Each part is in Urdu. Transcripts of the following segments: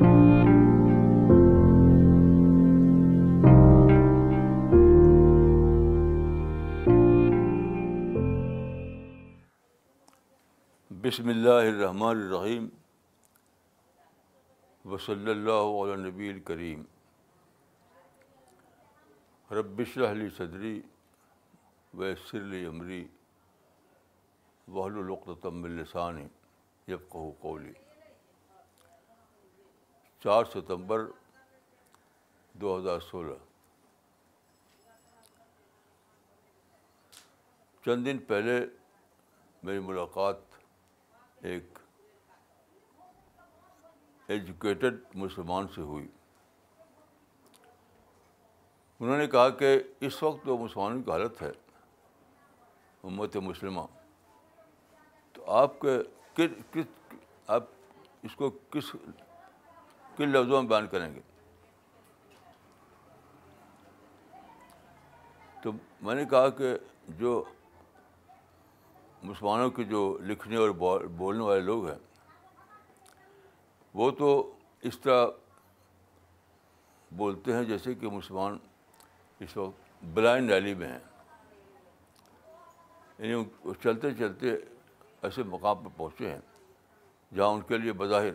بسم اللہ الرحمن الرحیم وصلی اللہ علیہ نبی الکریم ربش علی صدری ویسر علی عمری وحل القتم السانی یبقہ قولی چار ستمبر دو ہزار سولہ۔ چند دن پہلے میری ملاقات ایک ایجوکیٹڈ مسلمان سے ہوئی۔ انہوں نے کہا کہ اس وقت جو مسلمانوں کی حالت ہے، امت مسلمہ۔ تو آپ کے کس، آپ اس کو کس کن لفظوں میں بیان کریں گے؟ تو میں نے کہا کہ جو مسلمانوں کے جو لکھنے اور بولنے والے لوگ ہیں، وہ تو اس طرح بولتے ہیں جیسے کہ مسلمان اس وقت بلائنڈ ریلی میں ہیں۔ یعنی چلتے چلتے ایسے مقام پر پہنچے ہیں جہاں ان کے لیے بظاہر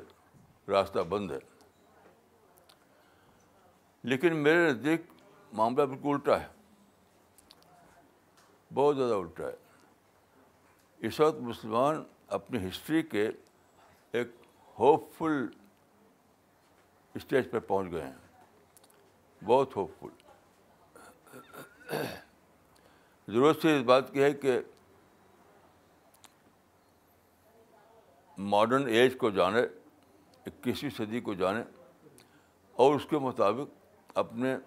راستہ بند ہے۔ لیکن میرے نزدیک معاملہ بالکل الٹا ہے۔ بہت زیادہ الٹا ہے۔ اس وقت مسلمان اپنی ہسٹری کے ایک ہوپ فل اسٹیج پہ پہنچ گئے ہیں۔ بہت ہوپ فل ضرورت سے اس بات کی ہے کہ ماڈرن ایج کو جانے، اکیسویں صدی کو جانے اور اس کے مطابق اپنے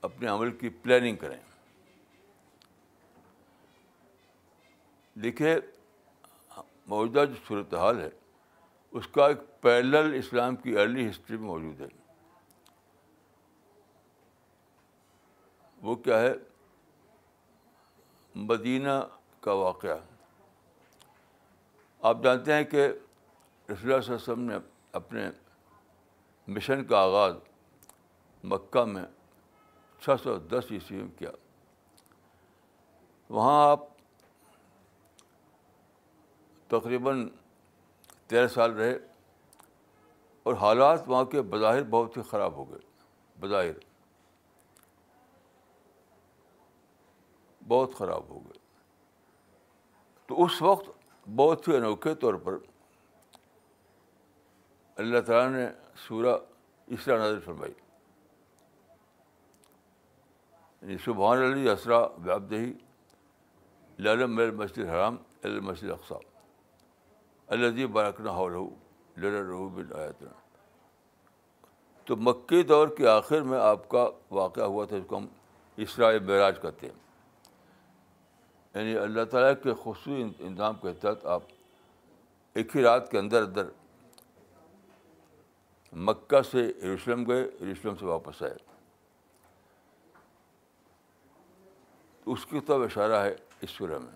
اپنے عمل کی پلاننگ کریں۔ دیکھیے موجودہ جو صورت حال ہے، اس کا ایک پیرل اسلام کی ارلی ہسٹری میں موجود ہے۔ وہ کیا ہے؟ مدینہ کا واقعہ۔ آپ جانتے ہیں کہ رسول اللہ علیہ وسلم نے اپنے مشن کا آغاز مکہ میں چھ سو دس عیسوی میں کیا۔ وہاں آپ تقریباً تیرہ سال رہے اور حالات وہاں کے بظاہر بہت ہی خراب ہو گئے۔ بظاہر بہت خراب ہو گئے۔ تو اس وقت بہت ہی انوکھے طور پر اللہ تعالیٰ نے سورہ اسرا نظر فرمائی۔ یعنی سبحان علی اسرا وابدہی لالم مسجد حرام المسجد اقسام الزی برکن ہو رہو بن آیتنا تو مکی دور کے آخر میں آپ کا واقعہ ہوا تھا اس کو ہم اسراء معراج کہتے ہیں۔ یعنی اللہ تعالیٰ کے خصوصی انتظام کے تحت آپ ایک ہی رات کے اندر اندر مکہ سے یروشلم گئے، یروشلم سے واپس آئے۔ اس کی تو اشارہ ہے اس سورہ میں۔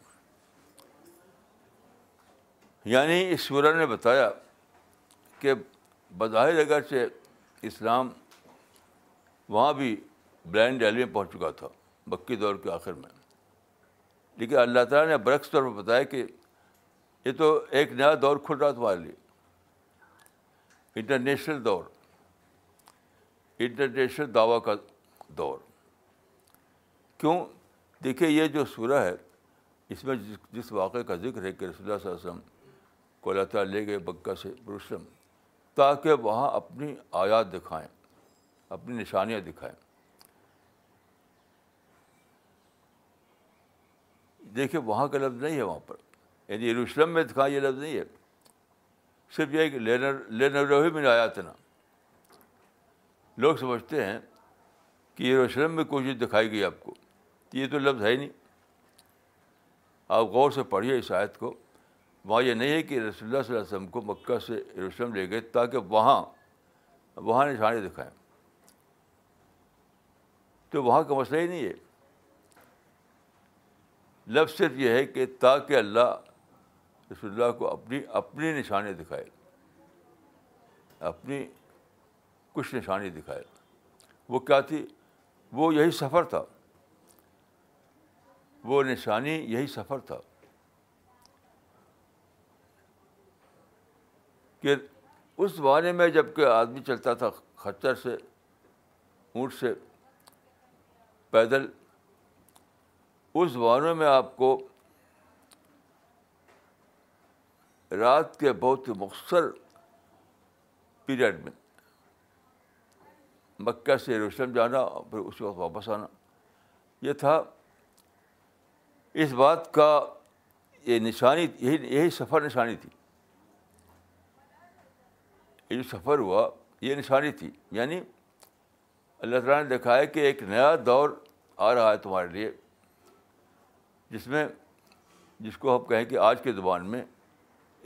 یعنی اس سورہ نے بتایا کہ بظاہر اگرچہ اسلام وہاں بھی بلائنڈ ڈیلی میں پہنچ چکا تھا، مکی دور کے آخر میں۔ لیکن اللہ تعالیٰ نے برعکس طور پر بتایا کہ یہ تو ایک نیا دور کھل رہا تمہارے لیے۔ انٹرنیشنل دور انٹرنیشنل دعویٰ کا دور کیوں؟ دیکھیے، یہ جو سورہ ہے، اس میں جس جس واقعے کا ذکر ہے کہ رسول اللہ صلی اللہ علیہ وسلم کو اللہ تعالیٰ لے گئے بکہ سے پرسلم تاکہ وہاں اپنی آیات دکھائیں، اپنی نشانیاں دکھائیں۔ دیکھیے، وہاں کا لفظ نہیں ہے وہاں پر۔ یعنی یروشلم میں دکھائیں یہ لفظ نہیں ہے۔ صرف یہ کہ لینر لینر میں آیا تھا نا۔ لوگ سمجھتے ہیں کہ یروشلم میں کوئی چیز دکھائی گئی آپ کو۔ یہ تو لفظ ہے ہی نہیں۔ آپ غور سے پڑھیے اس آیت کو۔ وہاں یہ نہیں ہے کہ رسول اللہ صلی اللہ علیہ وسلم کو مکہ سے یروشلم لے گئے تاکہ وہاں وہاں نشانی دکھائیں۔ تو وہاں کا مسئلہ ہی نہیں ہے۔ لفظ صرف یہ ہے کہ تاکہ اللہ رسول اللہ کو اپنی اپنی نشانی دکھائے، اپنی کچھ نشانی دکھائے۔ وہ کیا تھی؟ وہ یہی سفر تھا۔ وہ نشانی یہی سفر تھا کہ اس زمانے میں جبکہ آدمی چلتا تھا خچر سے، اونٹ سے پیدل، اس زمانے میں آپ کو رات کے بہت ہی مختصر پیریڈ میں مکہ سے یروشلم جانا پھر اس وقت واپس آنا۔ یہ تھا۔ اس بات کا یہ نشانی، یہی یہی سفر نشانی تھی۔ یہ جو سفر ہوا، یہ نشانی تھی۔ یعنی اللہ تعالیٰ نے دیکھا ہے کہ ایک نیا دور آ رہا ہے تمہارے لیے، جس میں، جس کو ہم کہیں کہ آج کے زبان میں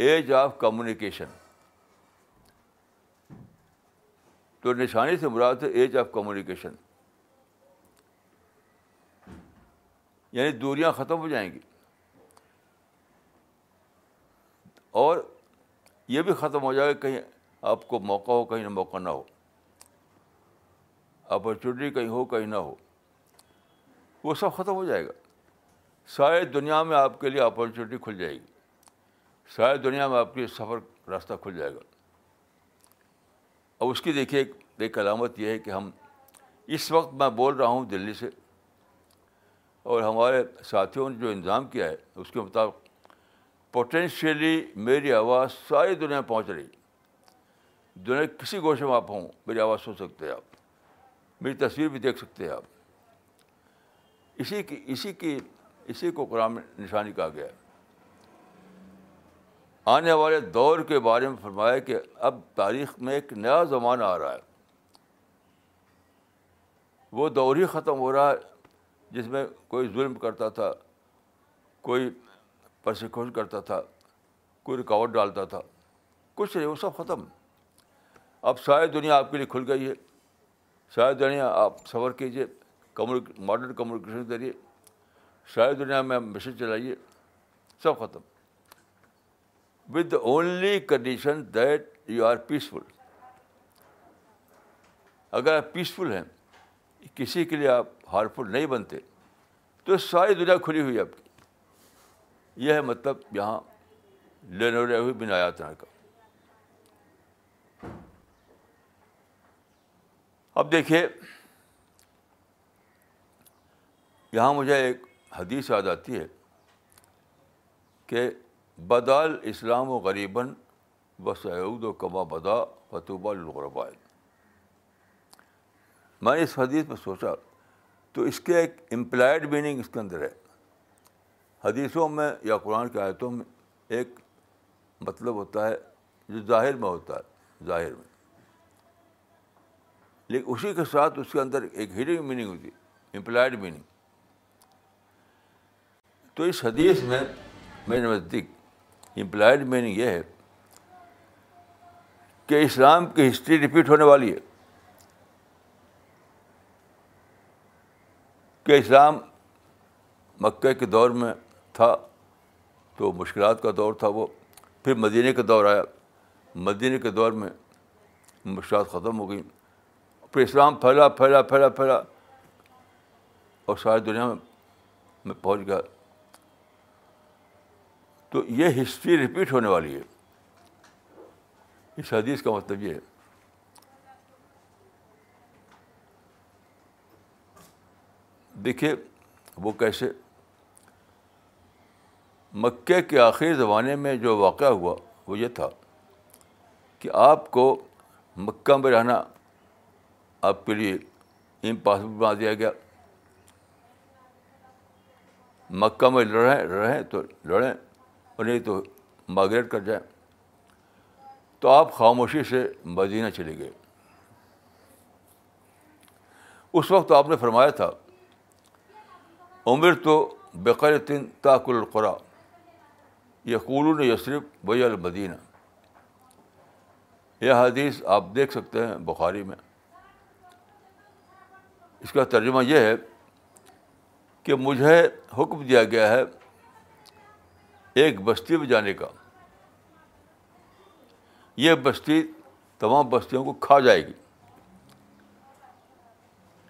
ایج آف کمیونیکیشن۔ تو نشانی سے مراد ہے ایج آف کمیونیکیشن۔ یعنی دوریاں ختم ہو جائیں گی۔ اور یہ بھی ختم ہو جائے گا کہیں آپ کو موقع ہو، کہیں نہ موقع نہ ہو۔ اپرچونیٹی کہیں ہو، کہیں نہ ہو۔ وہ سب ختم ہو جائے گا۔ سارے دنیا میں آپ کے لیے اپرچونیٹی کھل جائے گی۔ سارے دنیا میں آپ کے سفر راستہ کھل جائے گا۔ اب اس کی دیکھیے، ایک علامت یہ ہے کہ ہم اس وقت میں بول رہا ہوں دلی سے اور ہمارے ساتھیوں نے جو انتظام کیا ہے، اس کے مطابق پوٹینشیلی میری آواز ساری دنیا میں پہنچ رہی۔ دنیا کسی گوشے میں آپ ہوں، میری آواز سن سکتے ہیں آپ۔ میری تصویر بھی دیکھ سکتے ہیں آپ۔ اسی کی اسی کی، اسی کو قرآن نشانی کہا گیا ہے۔ آنے والے دور کے بارے میں فرمایا کہ اب تاریخ میں ایک نیا زمانہ آ رہا ہے۔ وہ دور ہی ختم ہو رہا ہے، جس میں کوئی ظلم کرتا تھا، کوئی پرسیکوشن کرتا تھا، کوئی رکاوٹ ڈالتا تھا۔ کچھ نہیں، وہ سب ختم۔ اب ساری دنیا آپ کے لیے کھل گئی ہے۔ ساری دنیا آپ سفر کیجیے ماڈرن کمیونیکیشن کے ذریعے۔ ساری دنیا میں میسج چلائیے، سب ختم۔ With only condition that you are peaceful اگر آپ پیسفل ہیں، کسی کے لیے آپ ہارمفل نہیں بنتے، تو ساری دنیا کھلی ہوئی آپ کی۔ یہ ہے مطلب یہاں لینے رہے ہوئے بنا کا۔ اب دیکھیے، یہاں مجھے ایک حدیث یاد آتی ہے کہ بدال اسلام و غریباً و سعود و کما بدا فتوبہ الغربا میں نے اس حدیث میں سوچا، تو اس کے ایک امپلائڈ میننگ اس کے اندر ہے۔ حدیثوں میں یا قرآن کی آیتوں میں ایک مطلب ہوتا ہے جو ظاہر میں ہوتا ہے، ظاہر میں۔ لیکن اسی کے ساتھ اس کے اندر ایک ہیڈنگ میننگ ہوتی ہے امپلائڈ میننگ تو اس حدیث میں میرے نزدیک امپلائڈ میننگ یہ ہے کہ اسلام کی ہسٹری ریپیٹ ہونے والی ہے کہ اسلام مکہ کے دور میں تھا تو مشکلات کا دور تھا وہ، پھر مدینہ کا دور آیا۔ مدینہ کے دور میں مشکلات ختم ہو گئیں۔ پھر اسلام پھیلا پھیلا پھیلا پھیلا اور ساری دنیا میں پہنچ گیا۔ تو یہ ہسٹری ریپیٹ ہونے والی ہے۔ اس حدیث کا مطلب یہ ہے۔ دیکھیے وہ کیسے۔ مکے کے آخری زمانے میں جو واقعہ ہوا، وہ یہ تھا کہ آپ کو مکہ میں رہنا آپ کے لیے امپاسبل بنا دیا گیا۔ مکہ میں لڑیں رہیں تو لڑیں۔ اور نہیں تو مائگریٹ کر جائیں۔ تو آپ خاموشی سے مدینہ چلے گئے۔ اس وقت آپ نے فرمایا تھا، عمر تو بقر تن تاکل القرا یہ یسرف بی المدینہ۔ یہ حدیث آپ دیکھ سکتے ہیں بخاری میں۔ اس کا ترجمہ یہ ہے کہ مجھے حکم دیا گیا ہے ایک بستی میں جانے کا۔ یہ بستی تمام بستیوں کو کھا جائے گی۔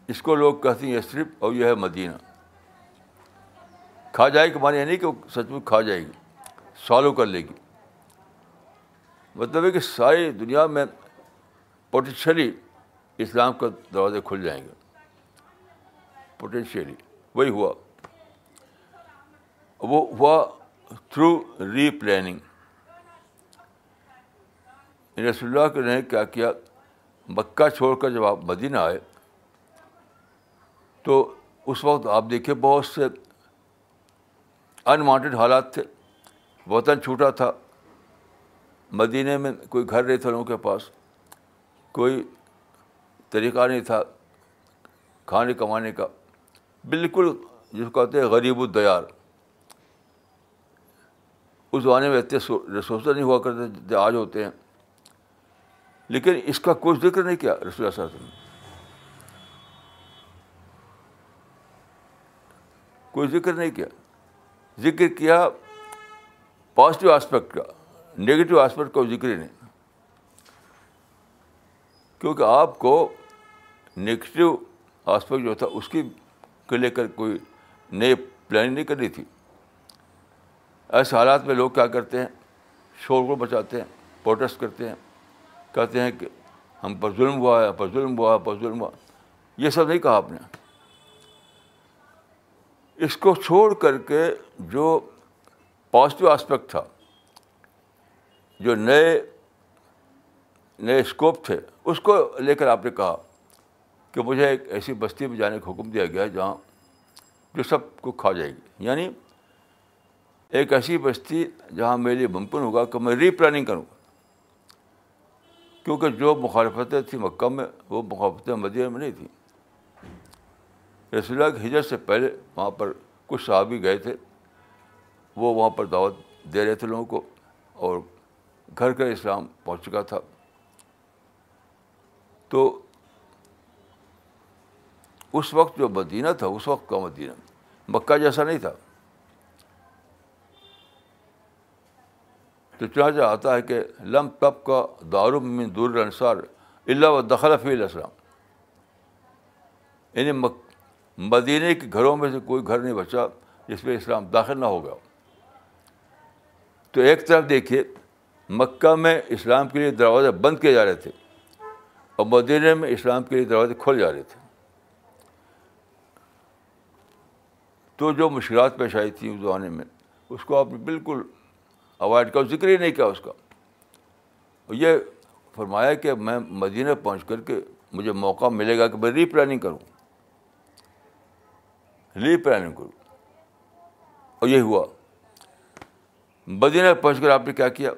اس کو لوگ کہتے ہیں یہ صرف اور یہ ہے مدینہ۔ کھا جائے گی مانے یہ نہیں کہ سچ میں کھا جائے گی سالو کر لے گی۔ مطلب ہے کہ ساری دنیا میں پوٹینشلی اسلام کا دروازے کھل جائیں گے۔ پوٹینشیلی وہی ہوا۔ وہ ہوا تھرو ری پلاننگ رسول اللہ کے نے کیا کیا؟ مکہ چھوڑ کر جب آپ مدینہ آئے، تو اس وقت آپ دیکھیں بہت سے انوانٹیڈ حالات تھے، وطن چھوٹا تھا، مدینہ میں کوئی گھر نہیں تھا لوگوں کے پاس، کوئی طریقہ نہیں تھا کھانے کمانے کا، بالکل جس کو کہتے ہیں غریب الدیار۔ اس زمانے میں اتنے ریسورسز نہیں ہوا کرتے جتنے آج ہوتے ہیں۔ لیکن اس کا کوئی ذکر نہیں کیا رسول اللہ صلی اللہ علیہ وسلم کوئی ذکر نہیں کیا۔ ذکر کیا پازیٹیو آسپیکٹ کا نگیٹو آسپیکٹ کا ذکر ہی نہیں۔ کیونکہ آپ کو نگیٹو آسپیکٹ جو تھا، اس کی کو لے کر کوئی نئی پلاننگ نہیں کرنی تھی۔ ایسے حالات میں لوگ کیا کرتے ہیں؟ شور کو بچاتے ہیں، پروٹیسٹ کرتے ہیں، کہتے ہیں کہ ہم پر ظلم ہوا ہے، پر ظلم ہوا ہے، پر ظلم ہوا یہ سب نہیں کہا آپ نے۔ اس کو چھوڑ کر کے جو پازیٹیو آسپیکٹ تھا، جو نئے نئے اسکوپ تھے، اس کو لے کر آپ نے کہا کہ مجھے ایک ایسی بستی میں جانے کا حکم دیا گیا جہاں جو سب کو کھا جائے گی۔ یعنی ایک ایسی بستی جہاں میرے لیے ممکن ہوگا کہ میں ری پلاننگ کروں گا۔ کیونکہ جو مخالفتیں تھیں مکہ میں، وہ مخالفتیں مدینہ میں نہیں تھیں۔ رسول اللہ کی ہجرت سے پہلے وہاں پر کچھ صحابی گئے تھے۔ وہ وہاں پر دعوت دے رہے تھے لوگوں کو اور گھر کا اسلام پہنچ چکا تھا۔ تو اس وقت جو مدینہ تھا، اس وقت کا مدینہ مکہ جیسا نہیں تھا۔ تو چنانچہ آتا ہے کہ لم تب کا من دور انصار اللہ و دخل فی الاسلام۔ یعنی مدینہ کے گھروں میں سے کوئی گھر نہیں بچا جس میں اسلام داخل نہ ہو گیا۔ تو ایک طرف دیکھیے، مکہ میں اسلام کے لیے دروازے بند کیے جا رہے تھے اور مدینہ میں اسلام کے لیے دروازے کھول جا رہے تھے۔ تو جو مشکلات پیش آئی تھیں اس زمانے میں، اس کو آپ نے بالکل اوائڈ کا ذکر ہی نہیں کیا اس کا۔ یہ فرمایا کہ میں مدینہ پہنچ کر کے مجھے موقع ملے گا کہ میں ری پلاننگ کروں۔ ری پلاننگ کروں۔ اور یہ ہوا۔ مدینہ پہنچ کر آپ نے کیا کیا؟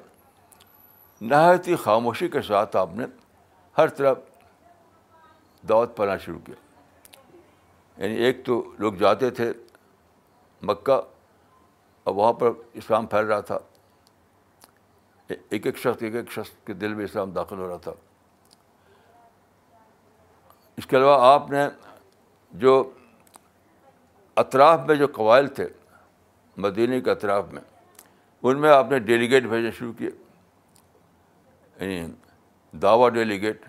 نہایت ہی خاموشی کے ساتھ آپ نے ہر طرف دعوت پانا شروع کیا۔ یعنی ایک تو لوگ جاتے تھے مکہ اور وہاں پر اسلام پھیل رہا تھا۔ ایک ایک شخص، ایک ایک شخص کے دل میں اسلام داخل ہو رہا تھا۔ اس کے علاوہ آپ نے جو اطراف میں جو قوائل تھے مدینہ کے اطراف میں، ان میں آپ نے ڈیلیگیٹ بھیجنے شروع کیے۔ یعنی دعویٰ ڈیلیگیٹ۔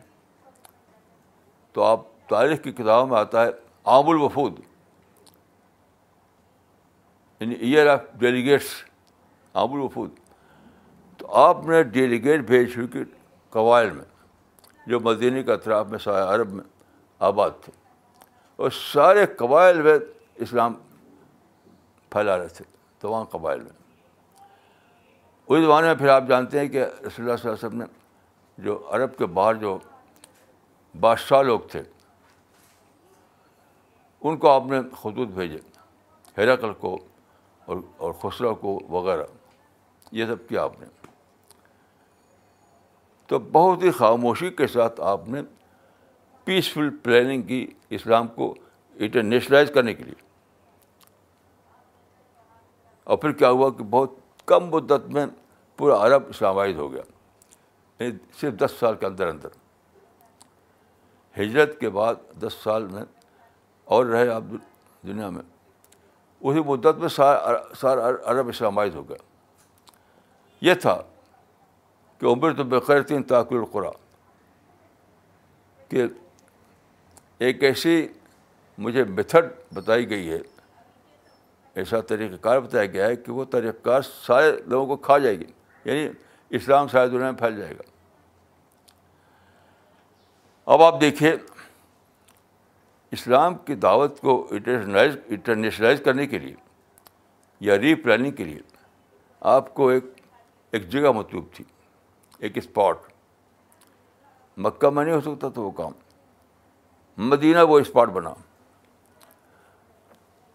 تو آپ تاریخ کی کتابوں میں آتا ہے، عام الوفود۔ یعنی ایئر آف ڈیلیگیٹس، عام الوفود۔ تو آپ نے ڈیلیگیٹ بھیج شروع کی قوائل میں، جو مدینی کے اطراف میں سایہ عرب میں آباد تھے۔ اور سارے قبائل میں اسلام پھیلا رہے تھے، تمام قبائل میں۔ اس زمانے میں پھر آپ جانتے ہیں کہ رسول اللہ صلی اللہ علیہ وسلم نے جو عرب کے باہر جو بادشاہ لوگ تھے، ان کو آپ نے خطوط بھیجے ہیرکل کو اور اور خسرو کو وغیرہ، یہ سب کیا آپ نے۔ تو بہت ہی خاموشی کے ساتھ آپ نے پیسفل پلاننگ کی اسلام کو انٹرنیشنلائز کرنے کے لیے۔ اور پھر کیا ہوا کہ بہت کم مدت میں پورا عرب اسلامائز ہو گیا۔ یعنی صرف دس سال کے اندر اندر۔ ہجرت کے بعد دس سال میں اور رہے آپ دنیا میں۔ اسی مدت میں سارا عرب اسلامائز ہو گیا۔ یہ تھا کہ عمر تو بخیر تین تاکل القرا کہ ایک ایسی مجھے میتھڈ بتائی گئی ہے، ایسا طریقہ کار بتایا گیا ہے کہ وہ طریقہ کار سارے لوگوں کو کھا جائے گی یعنی اسلام سارے دنیا میں پھیل جائے گا۔ اب آپ دیکھیے، اسلام کی دعوت کو انٹرنیشنلائز انٹرنیشنلائز کرنے کے لیے یا ری پلاننگ کے لیے آپ کو ایک ایک جگہ مطلوب تھی۔ ایک اسپاٹ مکہ میں نہیں ہو سکتا تو وہ کام. مدینہ وہ اسپاٹ بنا.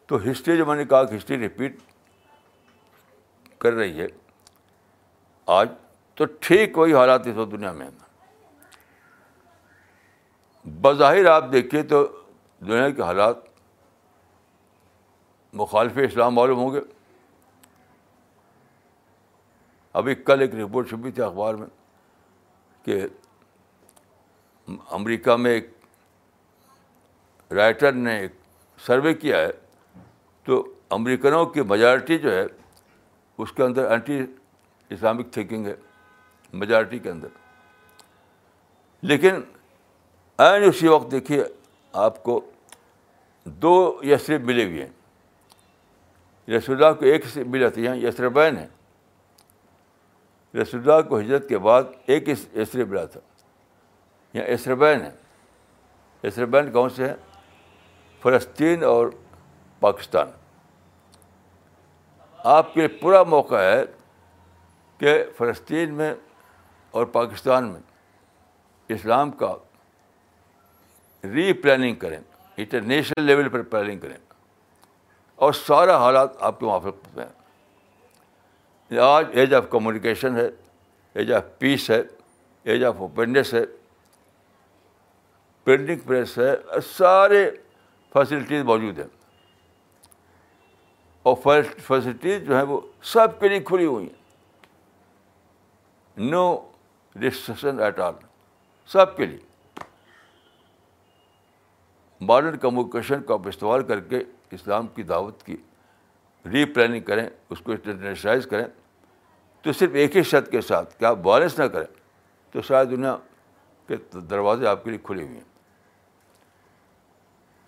تو ہسٹری جو میں نے کہا کہ ہسٹری ریپیٹ کر رہی ہے. آج تو ٹھیک وہی حالات اس دنیا میں بظاہر آپ دیکھیے تو دنیا کے حالات مخالف اسلام معلوم ہوں گے. ابھی کل ایک رپورٹ چھپی تھی اخبار میں. کہ امریکہ میں ایک رائٹر نے ایک سروے کیا ہے، تو امریکنوں کی میجارٹی جو ہے، اس کے اندر اینٹی اسلامک تھنکنگ ہے میجارٹی کے اندر۔ لیکن این اسی وقت دیکھیے، آپ کو دو یسرب ملے ہوئے ہیں۔ رسول اللہ کو ایک سے ملے ہیں یسربین ہیں۔ رسول اللہ کو ہجرت کے بعد ایک یسر ملا تھا۔ یہاں یسربین ہے۔ یسربین کون سے ہیں؟ فلسطین اور پاکستان۔ آپ کے لیے پورا موقع ہے کہ فلسطین میں اور پاکستان میں اسلام کا ری پلاننگ کریں انٹرنیشنل لیول پر پلاننگ کریں۔ اور سارا حالات آپ کے موافق ہیں۔ آج ایج آف کمیونیکیشن ہے ایج آف پیس ہے ایج آف اوپننیس ہے پرنٹنگ پریس ہے سارے فیسلٹیز موجود ہیں اور فیسلٹیز جو ہیں وہ سب کے لیے کھلی ہوئی ہیں نو ریسٹرکشن ایٹ آل سب کے لیے ماڈرن کمیونیکیشن کا استعمال کر کے اسلام کی دعوت کی ری پلاننگ کریں اس کو انٹرنیشنلائز کریں تو صرف ایک ہی شرط کے ساتھ کہ آپ وائلنس نہ کریں تو شاید دنیا کے دروازے آپ کے لیے کھلے ہوئے ہیں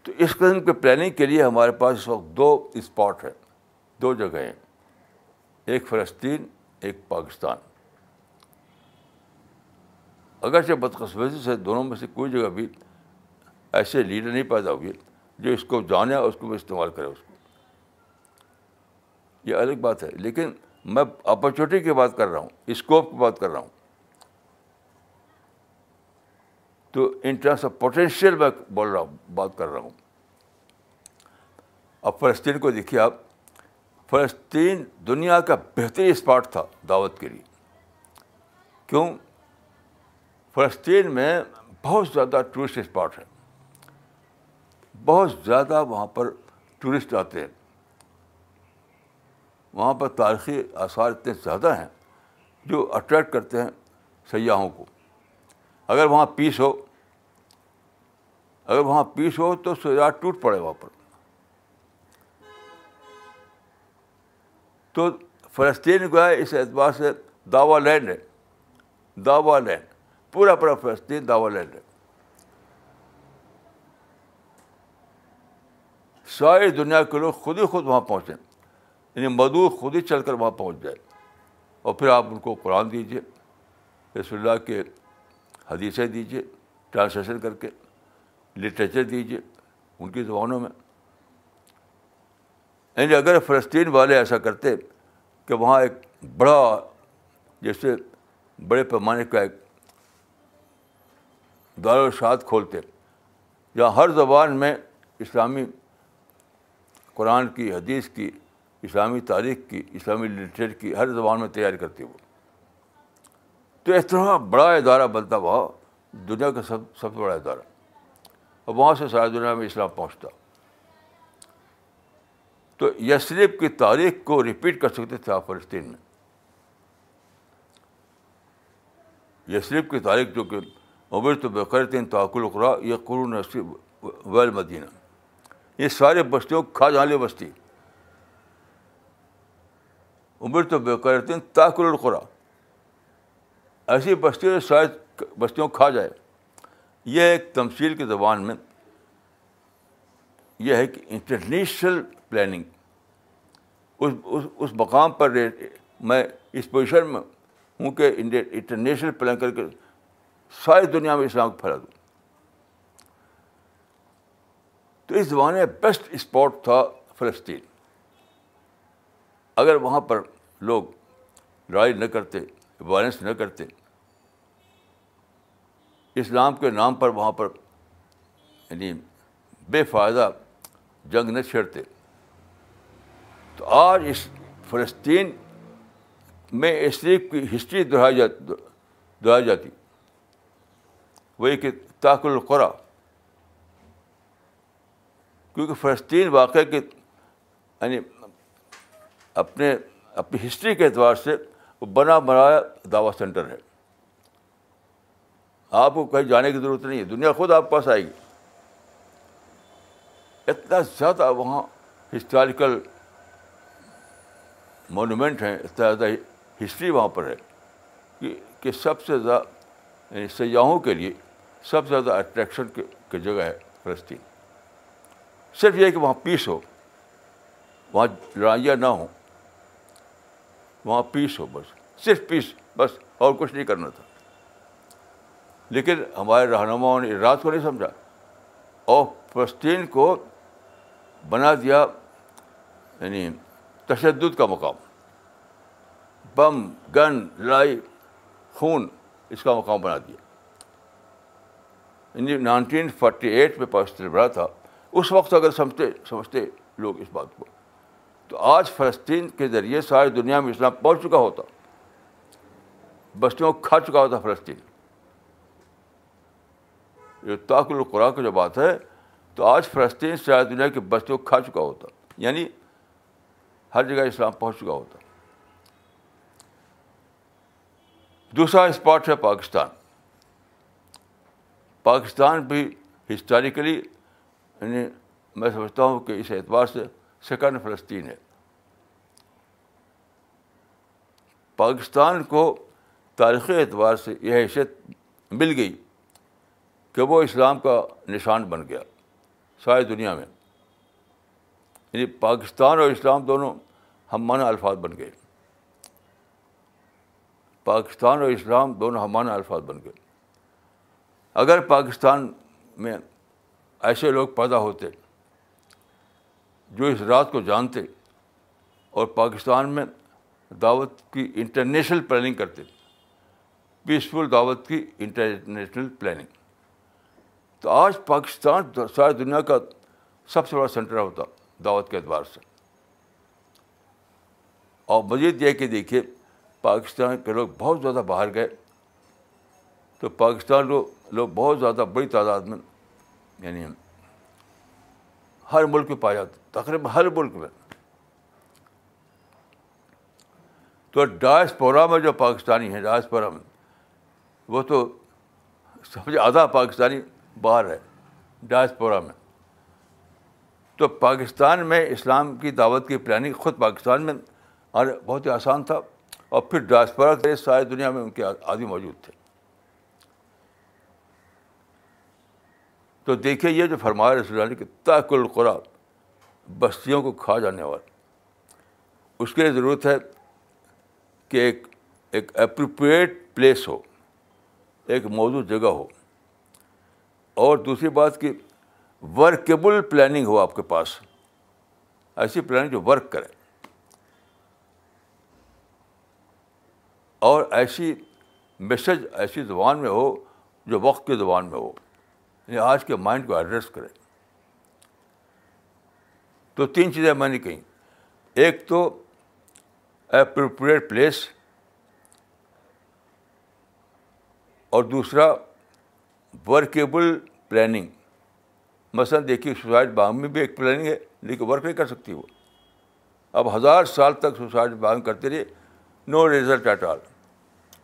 تو اس قسم کے پلاننگ کے لیے ہمارے پاس اس وقت دو اسپاٹ ہیں، دو جگہ ہیں۔ ایک فلسطین، ایک پاکستان۔ اگرچہ بدقسمتی سے دونوں میں سے کوئی جگہ بھی ایسے لیڈر نہیں پیدا ہوئے جو اس کو جانے اور اس کو استعمال کرے، اس کو۔ یہ الگ بات ہے، لیکن میں اپرچونیٹی کی بات کر رہا ہوں اسکوپ کی بات کر رہا ہوں۔ تو ان ٹرمس آف پوٹینشیل میں بول رہا ہوں، بات کر رہا ہوں۔ اب فلسطین کو دیکھیے آپ، فلسطین دنیا کا بہترین اسپاٹ تھا دعوت کے لیے۔ کیوں؟ فلسطین میں بہت زیادہ ٹورسٹ اسپاٹ ہے۔ بہت زیادہ وہاں پر ٹورسٹ آتے ہیں۔ وہاں پر تاریخی آثار اتنے زیادہ ہیں جو اٹریکٹ کرتے ہیں سیاحوں کو۔ اگر وہاں پیس ہو، اگر وہاں پیس ہو تو سیاح ٹوٹ پڑے وہاں پر۔ تو فلسطین جو ہے اس اعتبار سے داوا لینڈ ہے۔ داوا لینڈ پورا پورا فلسطین داوا لینڈ ہے۔ ساری دنیا کے لوگ خود ہی خود وہاں پہنچیں یعنی مدعو خود ہی چل کر وہاں پہنچ جائے۔ اور پھر آپ ان کو قرآن دیجیے رسول اللہ کے حدیثیں دیجیے ٹرانسلیشن کر کے لٹریچر دیجیے ان کی زبانوں میں۔ یعنی اگر فلسطین والے ایسا کرتے کہ وہاں ایک بڑا جیسے بڑے پیمانے کا ایک دارالشاد کھولتے جہاں ہر زبان میں اسلامی قرآن کی، حدیث کی اسلامی تاریخ کی، اسلامی لٹریچر کی ہر زبان میں تیاری کرتی وہ۔ تو اس طرح بڑا ادارہ بنتا وہاں، دنیا کا سب سب سے بڑا ادارہ۔ اور وہاں سے ساری دنیا میں اسلام پہنچتا۔ تو یسریف کی تاریخ کو ریپیٹ کر سکتے تھے آپ فلسطین میں۔ یسریف کی تاریخ جو کہ عمر تو بقرتین تعقل اقرا یہ قرون ویل مدینہ۔ یہ سارے بستیوں، کھا جانے بستی۔ عمر تو بقرتین تاکل القرا ایسی بستی شاید بستیوں کھا جائے۔ یہ ایک تمثیل کی زبان میں یہ ہے کہ انٹرنیشنل پلاننگ۔ اس اس اس مقام پر میں اس پوزیشن میں ہوں کہ انٹرنیشنل پلان کر کے ساری دنیا میں اسلام کو پھیلا دوں۔ تو اس زمانے میں بیسٹ اسپاٹ تھا فلسطین۔ اگر وہاں پر لوگ لڑائی نہ کرتے، وائلنس نہ کرتے، اسلام کے نام پر وہاں پر یعنی بے فائدہ جنگ نہ چھیڑتے، تو آج اس فلسطین میں اس لیے کی ہسٹری دہرائی جاتی دہرائی جاتی۔ وہی کہ تاکل القرا، کیونکہ فلسطین واقع کے یعنی اپنے اپنی ہسٹری کے اعتبار سے وہ بنا بنایا دعوی سینٹر ہے۔ آپ کو کہیں جانے کی ضرورت نہیں ہے۔ دنیا خود آپ کے پاس آئے گی۔ اتنا زیادہ وہاں ہسٹوریکل مونومنٹ ہیں اتنا زیادہ ہسٹری وہاں پر ہے کہ کہ سب سے زیادہ یعنی سیاحوں کے لیے سب سے زیادہ اٹریکشن کی جگہ ہے فلسطین۔ صرف یہ کہ وہاں پیس ہو، وہاں لڑائیاں نہ ہوں۔ وہاں پیس ہو بس، صرف پیس، بس، اور کچھ نہیں کرنا تھا۔ لیکن ہمارے رہنماؤں نے رات کو نہیں سمجھا۔ اور فلسطین کو بنا دیا یعنی تشدد کا مقام۔ بم، گن، لڑائی، خون، اس کا مقام بنا دیا۔ یعنی نائنٹین فورٹی ایٹ میں پاکستان بڑا تھا۔ اس وقت اگر سمجھتے سمجھتے لوگ اس بات کو۔ تو آج فلسطین کے ذریعے ساری دنیا میں اسلام پہنچ چکا ہوتا۔ بستیوں کو کھا چکا ہوتا فلسطین۔ یہ تاک القرآن کی جو بات ہے، تو آج فلسطین ساری دنیا کی بستیوں کو کھا چکا ہوتا۔ یعنی ہر جگہ اسلام پہنچ چکا ہوتا۔ دوسرا اسپاٹ ہے پاکستان۔ پاکستان بھی ہسٹوریکلی یعنی میں سمجھتا ہوں کہ اس اعتبار سے سیکنڈ فلسطین ہے۔ پاکستان کو تاریخی اعتبار سے یہ حیثیت مل گئی کہ وہ اسلام کا نشان بن گیا ساری دنیا میں۔ یعنی پاکستان اور اسلام دونوں ہم معنی الفاظ بن گئے۔ پاکستان اور اسلام دونوں ہم الفاظ بن گئے۔ اگر پاکستان میں ایسے لوگ پیدا ہوتے جو اس رات کو جانتے اور پاکستان میں دعوت کی انٹرنیشنل پلاننگ کرتے پیسفل دعوت کی انٹرنیشنل پلاننگ۔ تو آج پاکستان ساری دنیا کا سب سے بڑا سینٹر ہوتا دعوت کے اعتبار سے۔ اور مزید یہ کہ دیکھیے، پاکستان کے لوگ بہت زیادہ باہر گئے۔ تو پاکستان کو لوگ بہت زیادہ بڑی تعداد میں یعنی ہر ملک میں پائے جاتے تقریباً ہر ملک میں۔ تو ڈائسپورا میں جو پاکستانی ہیں، ڈائسپورا میں، وہ تو سمجھے آدھا پاکستانی باہر ہے، ڈائسپورا میں۔ تو پاکستان میں اسلام کی دعوت کی پلاننگ خود پاکستان میں اور بہت ہی آسان تھا۔ اور پھر ڈائسپورا کے ساری دنیا میں ان کے عادی موجود تھے۔ تو دیکھیے یہ جو فرمایا رسول اللہ کہ تاک القرا بستیوں کو کھا جانے والا۔ اس کے لیے ضرورت ہے کہ ایک ایک اپروپریٹ پلیس ہو، ایک موجود جگہ ہو۔ اور دوسری بات کہ ورکیبل پلاننگ ہو آپ کے پاس۔ ایسی پلاننگ جو ورک کرے۔ اور ایسی میسج ایسی زبان میں ہو جو وقت کی زبان میں ہو۔ یعنی آج کے مائنڈ کو ایڈریس کرے۔ تو تین چیزیں میں نے کہیں۔ ایک تو اپروپریٹ پلیس اور دوسرا ورکیبل پلاننگ مثلاً دیکھیے سوسائڈ بانگ میں بھی ایک پلاننگ ہے، لیکن ورک نہیں کر سکتی وہ۔ اب ہزار سال تک سوسائڈ بانگ کرتے رہے نو ریزلٹ ایٹ آل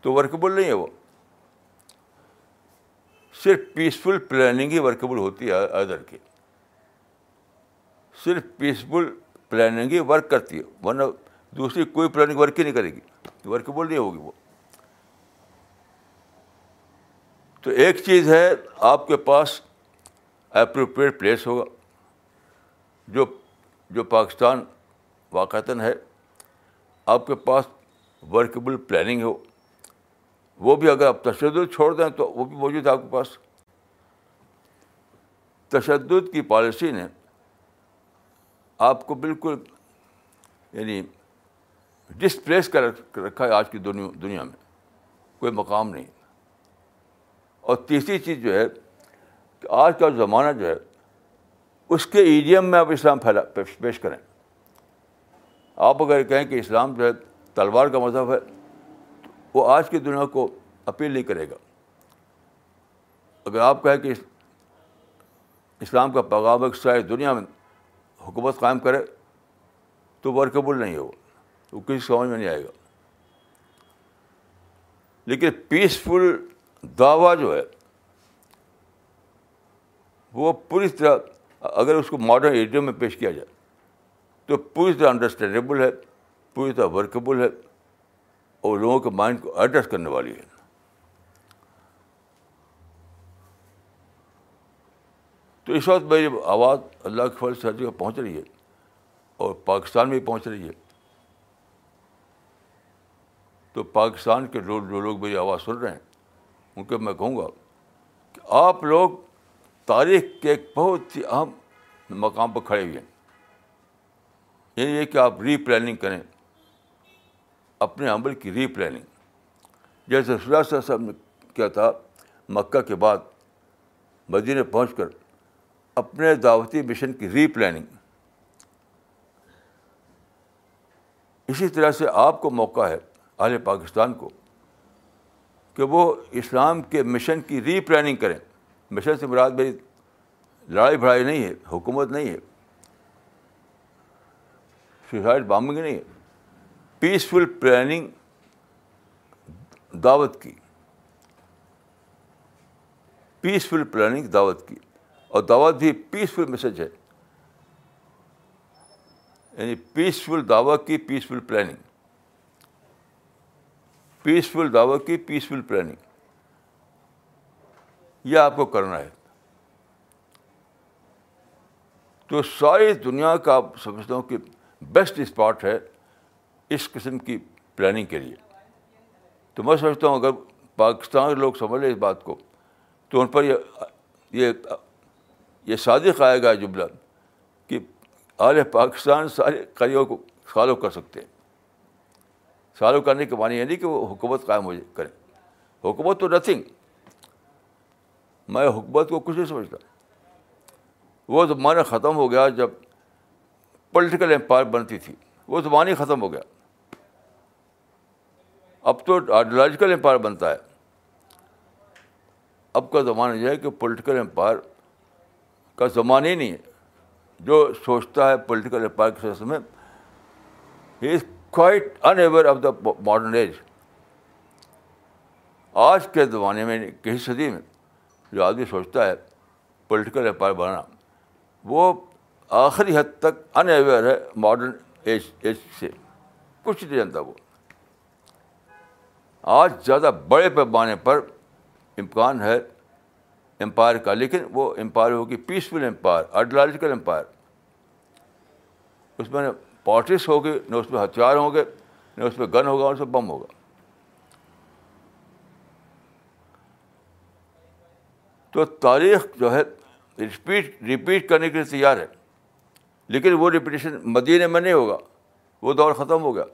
تو ورکیبل نہیں ہے وہ۔ صرف پیسفل پلاننگ ہی ورکیبل ہوتی ہے ادر کی۔ صرف پیسفل پلاننگ ہی ورک کرتی ہے، ورنہ دوسری کوئی پلاننگ ورک ہی نہیں کرے گی۔ ورکیبل نہیں ہوگی وہ۔ تو ایک چیز ہے، آپ کے پاس اپروپریٹ پلیس ہوگا، جو جو پاکستان واقعتاً ہے۔ آپ کے پاس ورکبل پلاننگ ہو۔ وہ بھی اگر آپ تشدد چھوڑ دیں تو وہ بھی موجود ہے آپ کے پاس۔ تشدد کی پالیسی نے آپ کو بالکل یعنی ڈسپلیس کر رکھا ہے آج کی دنیا میں۔ کوئی مقام نہیں۔ اور تیسری چیز جو ہے کہ آج کا زمانہ جو ہے، اس کے ایڈیم میں آپ اسلام پھیلا، پیش کریں۔ آپ اگر کہیں کہ اسلام جو ہے تلوار کا مذہب ہے وہ آج کی دنیا کو اپیل نہیں کرے گا۔ اگر آپ کہیں کہ اسلام کا پیغام ایک ساری دنیا میں حکومت قائم کرے، تو ورکبل نہیں ہو وہ کسی سمجھ میں نہیں آئے گا۔ لیکن پیسفل دعویٰ جو ہے، وہ پوری طرح اگر اس کو ماڈرن ایڈیم میں پیش کیا جائے، تو پوری طرح انڈرسٹینڈیبل ہے، پوری طرح ورکبل ہے۔ اور لوگوں کے مائنڈ کو ایڈریس کرنے والی ہے۔ تو اس وقت میری آواز اللہ کے فل سے جگہ پہنچ رہی ہے اور پاکستان میں بھی پہنچ رہی ہے۔ تو پاکستان کے لوگ جو لوگ میری آواز سن رہے ہیں، ان کو میں کہوں گا کہ آپ لوگ تاریخ کے ایک بہت ہی اہم مقام پر کھڑے ہوئے ہیں۔ یعنی یہ کہ آپ ری پلاننگ کریں۔ اپنے عمل کی ری پلاننگ۔ جیسے صلی صاحب نے کیا تھا، مکہ کے بعد مدینہ پہنچ کر اپنے دعوتی مشن کی ری پلاننگ۔ اسی طرح سے آپ کو موقع ہے، اہل پاکستان کو، کہ وہ اسلام کے مشن کی ری پلاننگ کریں۔ مشن سے مراد میری لڑائی بھڑائی نہیں ہے، حکومت نہیں ہے۔ سوسائڈ بامبنگ نہیں ہے۔ پیسفل پلاننگ دعوت کی۔ پیسفل پلاننگ دعوت کی۔ اور دعوت بھی پیسفل میسج ہے۔ یعنی پیسفل دعوت کی پیسفل پلاننگ پیسفل دعوت کی پیسفل پلاننگ یہ آپ کو کرنا ہے۔ تو ساری دنیا کا آپ سمجھتا ہوں کہ بیسٹ اسپاٹ ہے۔ اس قسم کی پلاننگ کے لیے۔ تو میں سمجھتا ہوں اگر پاکستان کے لوگ سمجھ لیں اس بات کو، تو ان پر یہ یہ صادق آئے گا جملہ کہ اعلی پاکستان سارے کریوں کو فالو کر سکتے ہیں۔ سالو کرنے کے معنی یہ نہیں کہ وہ حکومت قائم ہو کریں۔ حکومت تو نتھنگ میں حکومت کو کچھ نہیں سمجھتا۔ وہ زمانہ ختم ہو گیا جب پولیٹیکل امپائر بنتی تھی۔ وہ زمانہ ہی ختم ہو گیا۔ اب تو آئیڈیولوجیکل امپائر بنتا ہے۔ اب کا زمانہ یہ ہے کہ پولیٹیکل امپائر کا زمانہ ہی نہیں ہے۔ جو سوچتا ہے پولیٹیکل امپائر کے سلسلے میں he is quite unaware of the modern age آج کے زمانے میں، کسی صدی میں جو آدمی سوچتا ہے پولیٹیکل امپائر بنانا، وہ آخری حد تک ان اویئر ہے ماڈرن ایج ایج سے۔ کچھ نہیں جانتا وہ۔ آج زیادہ بڑے پیمانے پر امکان ہے امپائر کا، لیکن وہ امپائر ہوگی پیسفل امپائر آئیڈیالوجیکل امپائر۔ اس میں پارٹیز ہوگی، نہ اس میں ہتھیار ہوں گے، نہ اس میں گن ہوگا نہ اس میں بم ہوگا۔ تو تاریخ جو ہے رپیٹ ریپیٹ کرنے کے لیے تیار ہے، لیکن وہ ریپیٹیشن مدینہ میں نہیں ہوگا، وہ دور ختم ہو گیا۔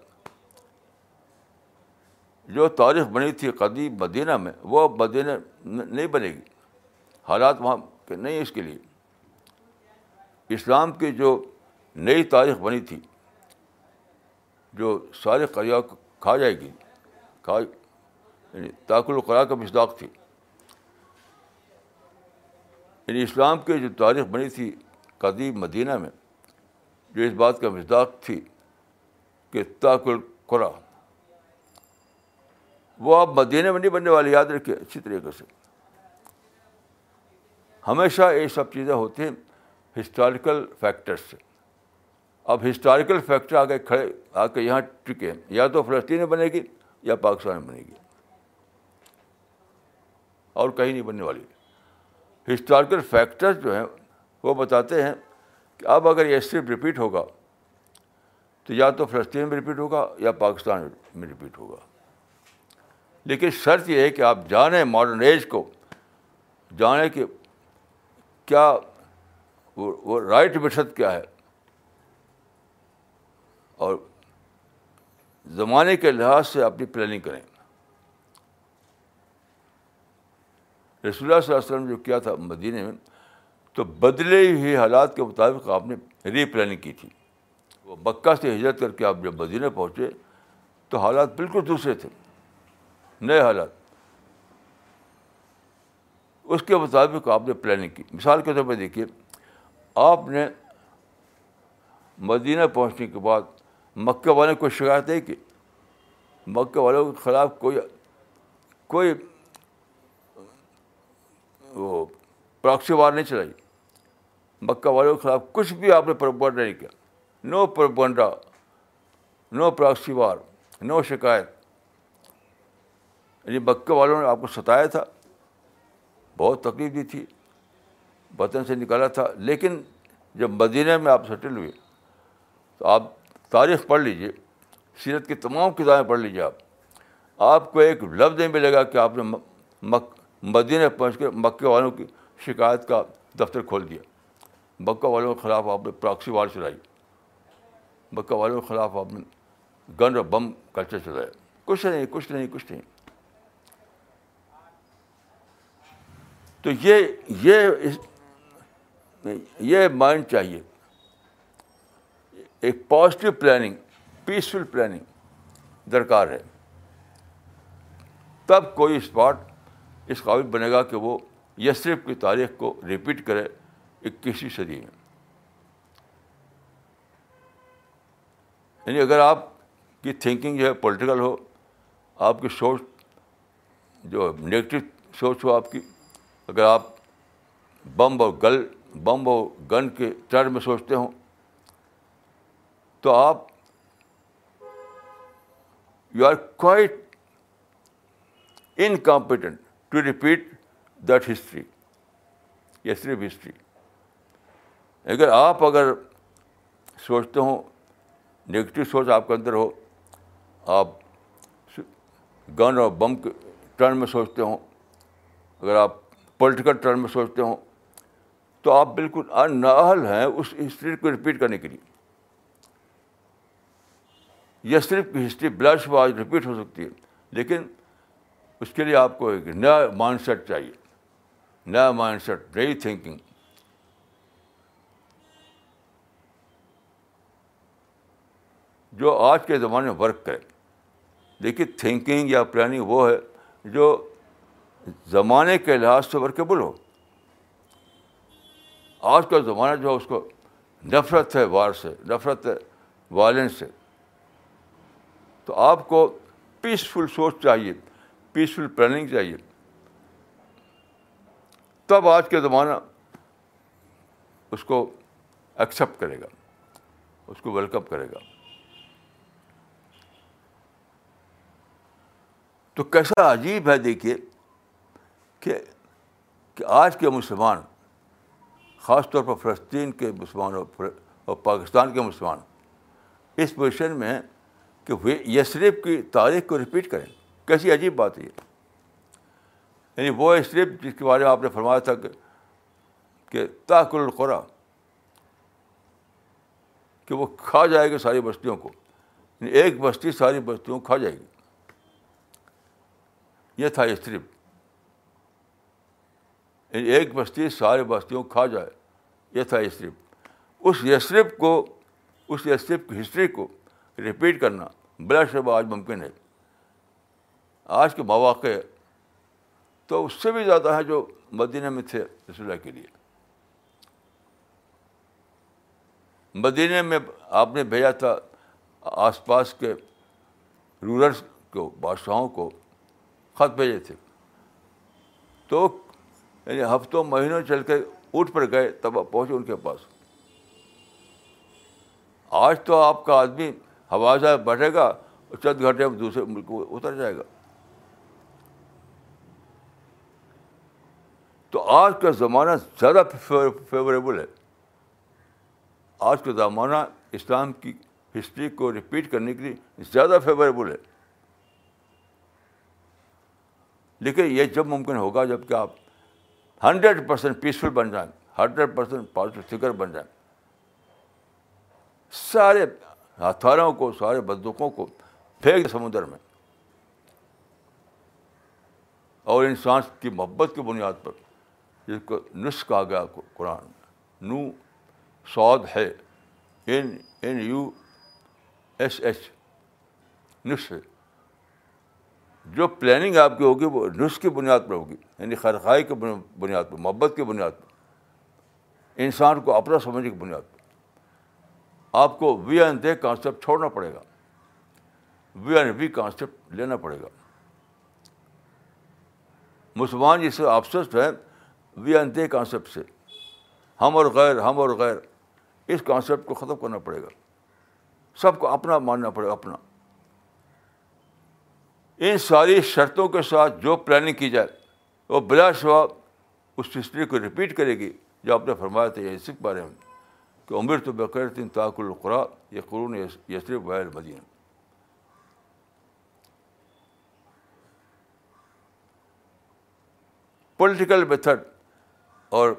جو تاریخ بنی تھی قدیم مدینہ میں، وہ مدینہ نہیں بنے گی۔ حالات وہاں کے نہیں اس کے لیے۔ اسلام کی جو نئی تاریخ بنی تھی، جو سارے قریا کو کھا جائے گی، کھا یعنی تاکل القرا کا مصداق تھی۔ یعنی اسلام کی جو تاریخ بنی تھی قدیم مدینہ میں، جو اس بات کا مزداق تھی کہ تاکل قرا وہ آپ مدینہ میں نہیں بننے والے یاد رکھے اچھی طریقے سے۔ ہمیشہ یہ سب چیزیں ہوتی ہیں ہسٹوریکل فیکٹر سے۔ اب ہسٹوریکل فیکٹر آ کے کھڑے آ کے یہاں ٹکے یا تو فلسطین میں بنے گی یا پاکستان میں بنے گی۔ اور کہیں نہیں بننے والی۔ ہسٹوریکل فیکٹرز جو ہیں، وہ بتاتے ہیں کہ اب اگر یہ صرف ریپیٹ ہوگا، تو یا تو فلسطین میں ریپیٹ ہوگا یا پاکستان میں ریپیٹ ہوگا۔ لیکن شرط یہ ہے کہ آپ جانیں ماڈرن ایج کو، جانیں کہ کیا وہ رائٹ میتھڈ کیا ہے۔ اور زمانے کے لحاظ سے اپنی پلاننگ کریں۔ رسول اللہ صلی اللہ علیہ وسلم جو کیا تھا مدینہ میں، تو بدلے ہوئے حالات کے مطابق آپ نے ری پلاننگ کی تھی۔ وہ مکہ سے ہجرت کر کے آپ جب مدینہ پہنچے، تو حالات بالکل دوسرے تھے۔ نئے حالات۔ اس کے مطابق آپ نے پلاننگ کی۔ مثال کے طور پہ دیکھیے، آپ نے مدینہ پہنچنے کے بعد مکہ والے کو شکایت ہے کہ مکہ والوں کے خلاف کوئی کوئی وہ پراکسی وار نہیں چلائی۔ مکہ والوں کے خلاف کچھ بھی آپ نے پرپنڈا نہیں کیا۔ نو پرپنڈا نو پراکسی وار نو شکایت۔ یعنی مکہ والوں نے آپ کو ستایا تھا۔ بہت تکلیف دی تھی۔ وطن سے نکالا تھا۔ لیکن جب مدینہ میں آپ سیٹل ہوئے، تو آپ تاریخ پڑھ لیجیے سیرت کی تمام کتابیں پڑھ لیجیے آپ۔ آپ کو ایک لفظ نہیں ملے گا کہ آپ نے مدینہ پہنچ کے مکے والوں کی شکایت کا دفتر کھول دیا۔ مکہ والوں کے خلاف آپ نے پراکسی وار چلائی۔ مکہ والوں کے خلاف آپ نے گن اور بم کلچر چلایا۔ کچھ نہیں کچھ نہیں کچھ نہیں۔ تو یہ یہ یہ مائنڈ چاہیے۔ ایک پازیٹیو پلاننگ پیسفل پلاننگ درکار ہے۔ تب کوئی اسپاٹ اس قابل بنے گا کہ وہ یسرف کی تاریخ کو ریپیٹ کرے اکیسویں صدی میں۔ یعنی اگر آپ کی تھنکنگ جو ہے پولیٹیکل ہو، آپ کی سوچ جو نگیٹو سوچ ہو آپ کی اگر آپ بم اور گل بم اور گن کے ٹرم میں سوچتے ہوں، تو آپ you are quite incompetent to repeat that history یہ صرف ہسٹری اگر آپ اگر سوچتے ہوں نگیٹو سوچ آپ کے اندر ہو، آپ گن اور بم کے ٹرن میں سوچتے ہوں، اگر آپ پولیٹیکل ٹرن میں سوچتے ہوں، تو آپ بالکل اناہل ہیں اس ہسٹری کو ریپیٹ کرنے کے لیے۔ یہ صرف کی ہسٹری بلش آج ریپیٹ ہو سکتی ہے، لیکن اس کے لیے آپ کو ایک نیا مائنڈ سیٹ چاہیے۔ نیا مائنڈ سیٹ نئی تھنکنگ جو آج کے زمانے میں ورک کرے۔ دیکھیے تھنکنگ یا پلاننگ وہ ہے جو زمانے کے لحاظ سے ورکیبل ہو آج کا زمانہ جو ہے اس کو نفرت ہے وار سے، نفرت ہے وائلنس سے۔ تو آپ کو پیسفل سوچ چاہیے پیسفل پلاننگ چاہیے۔ تب آج کے زمانہ اس کو ایکسیپٹ کرے گا، اس کو ویلکم کرے گا۔ تو کیسا عجیب ہے دیکھیے کہ کہ آج کے مسلمان، خاص طور پر فلسطین کے مسلمان اور پاکستان کے مسلمان، اس پوزیشن میں کہ وہ یسریف کی تاریخ کو ریپیٹ کریں۔ کیسی عجیب بات ہے یعنی وہ یسریف جس کے بارے میں آپ نے فرمایا تھا کہ کہ تاکل القرا، کہ وہ کھا جائے گا ساری بستیوں کو۔ یعنی ایک بستی ساری بستیوں کو کھا جائے گی۔ یہ تھا یسریف۔ یعنی یعنی ایک بستی سارے بستیوں کھا جائے، یہ تھا یسریف اس یسریف کو، اس یسریف کی ہسٹری کو ریپیٹ کرنا بلا شب آج ممکن ہے۔ آج کے مواقع تو اس سے بھی زیادہ ہے جو مدینہ میں تھے رسول اللہ کے لیے۔ مدینہ میں آپ نے بھیجا تھا آس پاس کے رورلس کو، بادشاہوں کو خط بھیجے تھے۔ تو یعنی ہفتوں مہینوں چل کے اٹھ پر گئے، تب آپ پہنچے ان کے پاس۔ آج تو آپ کا آدمی ہوا جہاز بیٹھے گا اور چند گھنٹے میں دوسرے ملک کو اتر جائے گا۔ تو آج کا زمانہ زیادہ فیوریبل ہے۔ آج کا زمانہ اسلام کی ہسٹری کو ریپیٹ کرنے کے لیے زیادہ فیوریبل ہے۔ لیکن یہ جب ممکن ہوگا جبکہ آپ ہنڈریڈ پرسینٹ پیسفل بن جائیں ہنڈریڈ پرسینٹ پازیٹیو فکر بن جائیں سارے ہتھاروں کو، سارے بندوقوں کو پھینک سمندر میں۔ اور انسان کی محبت کی بنیاد پر جس کو نس کہا گیا قرآن نو سعود ہے۔ این این یو ایس ایچ نس ہے جو پلاننگ آپ کی ہوگی وہ نس کی بنیاد پر ہوگی یعنی خرخائی کی بنیاد پر، محبت کی بنیاد پر، انسان کو اپنا سمجھنے کی بنیاد پر۔ آپ کو وی این دے کانسیپٹ چھوڑنا پڑے گا۔ وی این وی کانسیپٹ لینا پڑے گا۔ مسلمان جس سے آپسسٹ ہے وی این دے کانسیپٹ سے۔ ہم اور غیر، ہم اور غیر۔ اس کانسیپٹ کو ختم کرنا پڑے گا۔ سب کو اپنا ماننا پڑے گا، اپنا۔ ان ساری شرطوں کے ساتھ جو پلاننگ کی جائے، وہ بلا شبہ اس ہسٹری کو ریپیٹ کرے گی، جو آپ نے فرمایا تھا یہ سکھ بارے میں، کہ عمر تو بقیر تین طاق القرا یہ قرون یسرف بحر مدینہ پولیٹیکل میتھڈ اور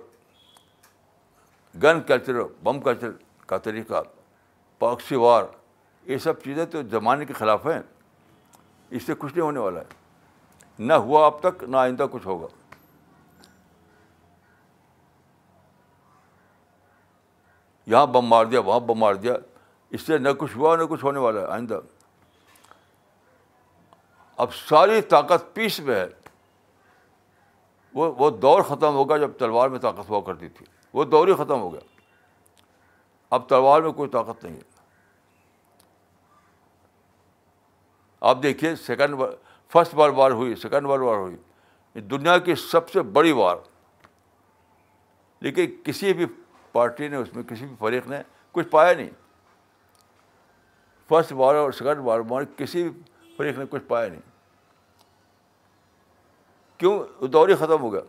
گن کلچر بم کلچر کا طریقہ پاکسی وار یہ سب چیزیں تو زمانے کے خلاف ہیں۔ اس سے کچھ نہیں ہونے والا ہے۔ نہ ہوا اب تک، نہ آئندہ کچھ ہوگا۔ یہاں بم مار دیا، وہاں بم مار دیا۔ اس سے نہ کچھ ہوا، نہ کچھ ہونے والا ہے، آئندہ۔ اب ساری طاقت پیس میں ہے۔ وہ وہ دور ختم ہوگا جب تلوار میں طاقت ہوا کرتی تھی۔ وہ دور ہی ختم ہو گیا۔ اب تلوار میں کوئی طاقت نہیں ہے۔ آپ دیکھیے سیکنڈ فسٹ ورلڈ وار ہوئی سیکنڈ ورلڈ وار ہوئی۔ دنیا کی سب سے بڑی وار لیکن کسی بھی پارٹی نے، اس میں کسی بھی فریق نے کچھ پایا نہیں۔ فرسٹ وار اور سیکنڈ وار وار کسی بھی فریق نے کچھ پایا نہیں۔ کیوں؟ دور ہی ختم ہو گیا۔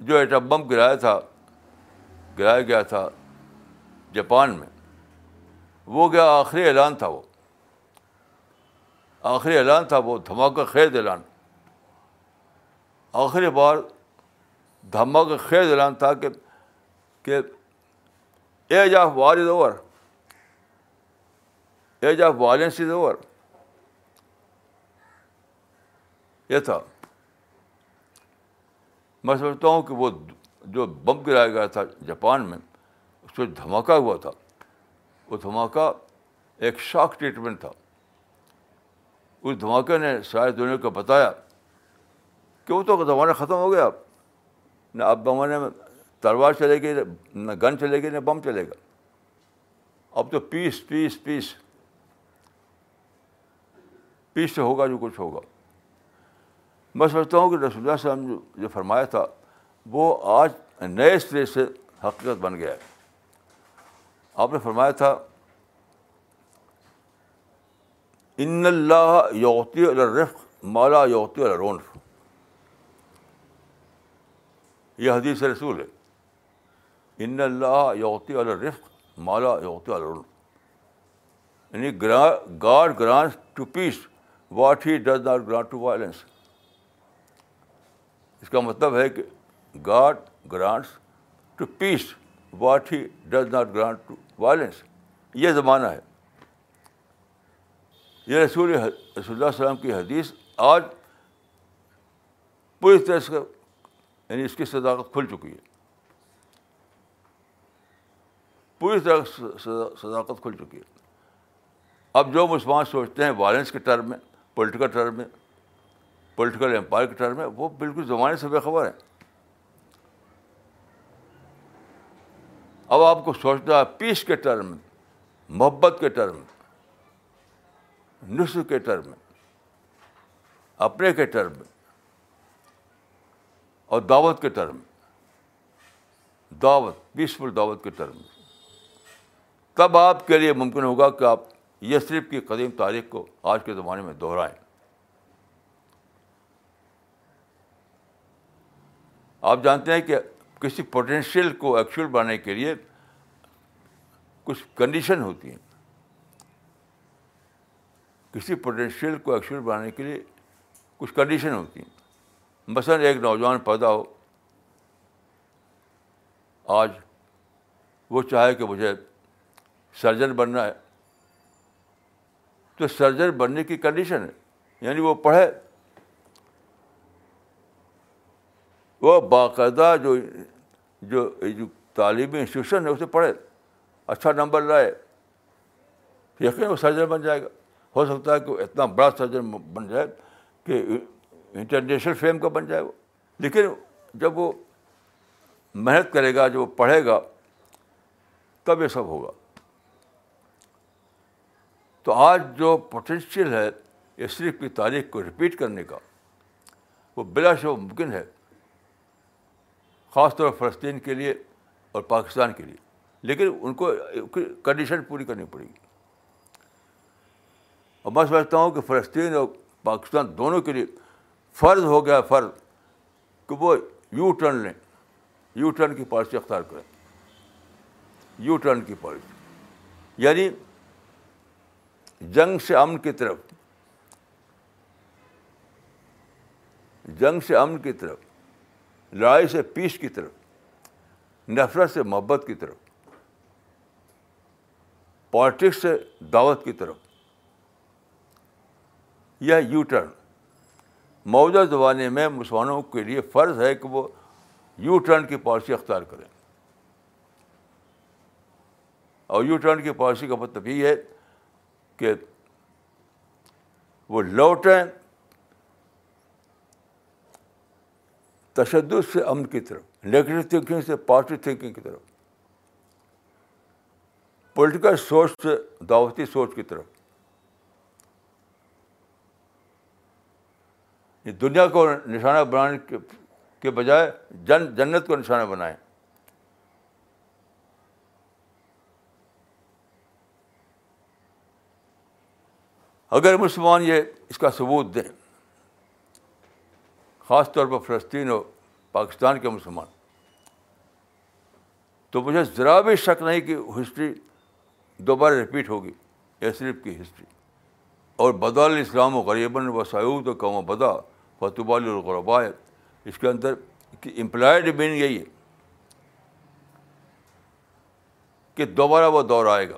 جو ایٹم بم گرایا تھا، گرایا گیا تھا جاپان میں۔ وہ گیا آخری اعلان تھا وہ۔ آخری اعلان تھا وہ دھماکہ خیز اعلان۔ آخری بار دھماکہ خیز اعلان تھا کہ کہ age of war is over age of violence is over یہ تھا۔ میں سمجھتا ہوں کہ وہ جو بم گرایا گیا تھا جاپان میں، اس کو دھماکہ ہوا تھا۔ وہ دھماکہ ایک شاک ٹریٹمنٹ تھا۔ اس دھماکے نے ساری دنیا کو بتایا کہ وہ تو زمانہ ختم ہو گیا۔ اب نہ اب زمانے میں تلوار چلے گی، نہ گن چلے گی، نہ بم چلے گا۔ اب تو پیس پیس پیس۔ پیس سے ہوگا جو کچھ ہوگا۔ میں سمجھتا ہوں کہ رسول اللہ وسلم جو فرمایا تھا، وہ آج نئے سرے سے حقیقت بن گیا ہے۔ آپ نے فرمایا تھا، ان اللہ یوتی الرف مالا یوتی الرونف یہ حدیث رسول ہے۔ ان اللہ یوتی الرف مالا یوتی الرونف یعنی God grant to peace what he does not grant, to violence. اس کا مطلب ہے کہ God grants, to peace what he does not grant to violence یہ زمانہ ہے۔ یہ رسول رسول اللہ السلام کی حدیث آج پوری طرح سے یعنی اس کی صداقت کھل چکی ہے۔ پوری طرح صداقت کھل چکی ہے۔ اب جو مسلمان سوچتے ہیں وائلنس کے ٹرم میں پولیٹیکل ٹرم میں پولیٹیکل امپائر کے ٹرم میں، وہ بالکل زمانے سے بے خبر ہے اب آپ کو سوچنا ہے پیس کے ٹرم میں محبت کے ٹرم میں نسل کے ٹرم میں اپنے کے ٹرم میں اور دعوت کے ٹرم۔ میں دعوت پیسفل دعوت کے ٹرم۔ میں تب آپ کے لیے ممکن ہوگا کہ آپ یہ صرف کی قدیم تاریخ کو آج کے زمانے میں دہرائیں۔ آپ جانتے ہیں کہ کسی پوٹینشیل کو ایکچوئل بنانے کے لیے کچھ کنڈیشن ہوتی ہیں۔ کسی پوٹینشیل کو ایکچوئل بنانے کے لیے کچھ کنڈیشن ہوتی ہیں۔ مثلاً ایک نوجوان پیدا ہو۔ آج وہ چاہے کہ مجھے سرجن بننا ہے۔ تو سرجن بننے کی کنڈیشن ہے۔ یعنی وہ پڑھے۔ وہ باقاعدہ جو جو تعلیمی انسٹیٹیوشن ہے، اسے پڑھے۔ اچھا نمبر لائے۔ یقین وہ سرجن بن جائے گا۔ ہو سکتا ہے کہ اتنا بڑا سرجن بن جائے کہ انٹرنیشنل فیم کا بن جائے وہ۔ لیکن جب وہ محنت کرے گا، جب وہ پڑھے گا، تب یہ سب ہوگا۔ تو آج جو پوٹینشیل ہے، یہ صرف کی تاریخ کو رپیٹ کرنے کا، وہ بلا شبہ ممکن ہے۔ خاص طور پر فلسطین کے لیے اور پاکستان کے لیے۔ لیکن ان کو کنڈیشن پوری کرنی پڑے گی۔ اور میں سمجھتا ہوں کہ فلسطین اور پاکستان دونوں کے لیے فرض ہو گیا فرض کہ وہ یو ٹرن لیں۔ یو ٹرن کی پالیسی اختیار کریں۔ یو ٹرن کی پالیسی۔ یعنی جنگ سے امن کی طرف۔ جنگ سے امن کی طرف۔ لڑائی سے پیس کی طرف، نفرت سے محبت کی طرف، پالیٹکس سے دعوت کی طرف یہ یو ٹرن۔ موجودہ زمانے میں مسلمانوں کے لیے فرض ہے کہ وہ یو ٹرن کی پالیسی اختیار کریں۔ اور یو ٹرن کی پالیسی کا مطلب یہ ہے کہ وہ لوٹیں تشدد سے امن کی طرف نیگیٹو تھنکنگ سے پازیٹیو تھنکنگ کی طرف پولیٹیکل سوچ سے دعوتی سوچ کی طرف۔ یہ دنیا کو نشانہ بنانے کے بجائے جن، جنت کو نشانہ بنائیں۔ اگر مسلمان یہ اس کا ثبوت دیں خاص طور پر فلسطین اور پاکستان کے مسلمان۔ تو مجھے ذرا بھی شک نہیں کہ ہسٹری دوبارہ رپیٹ ہوگی صرف کی ہسٹری اور بدال اسلام و غریباً و سعود و قوم بدا فتوب الغربا اس کے اندر امپلائڈ میننگ یہی ہے کہ دوبارہ وہ دور آئے گا۔